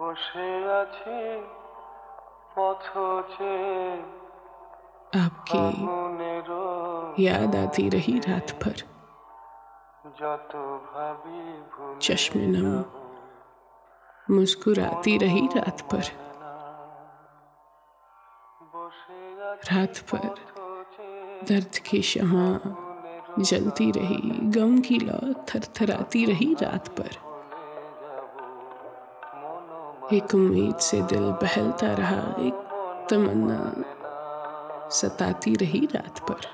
বসে আছি পথ চেয়ে आपकी মনেরও याद आती रही रात भर যত ভাবি ভুল चश्मे नम मुस्कुराती रही रात भर বসে আছি रात भर পথ চেয়ে दर्द की शमा जलती रही गम की लौ थरथराती रही रात भर एक उम्मीद से दिल बहलता रहा एक तमन्ना सताती रही रात भर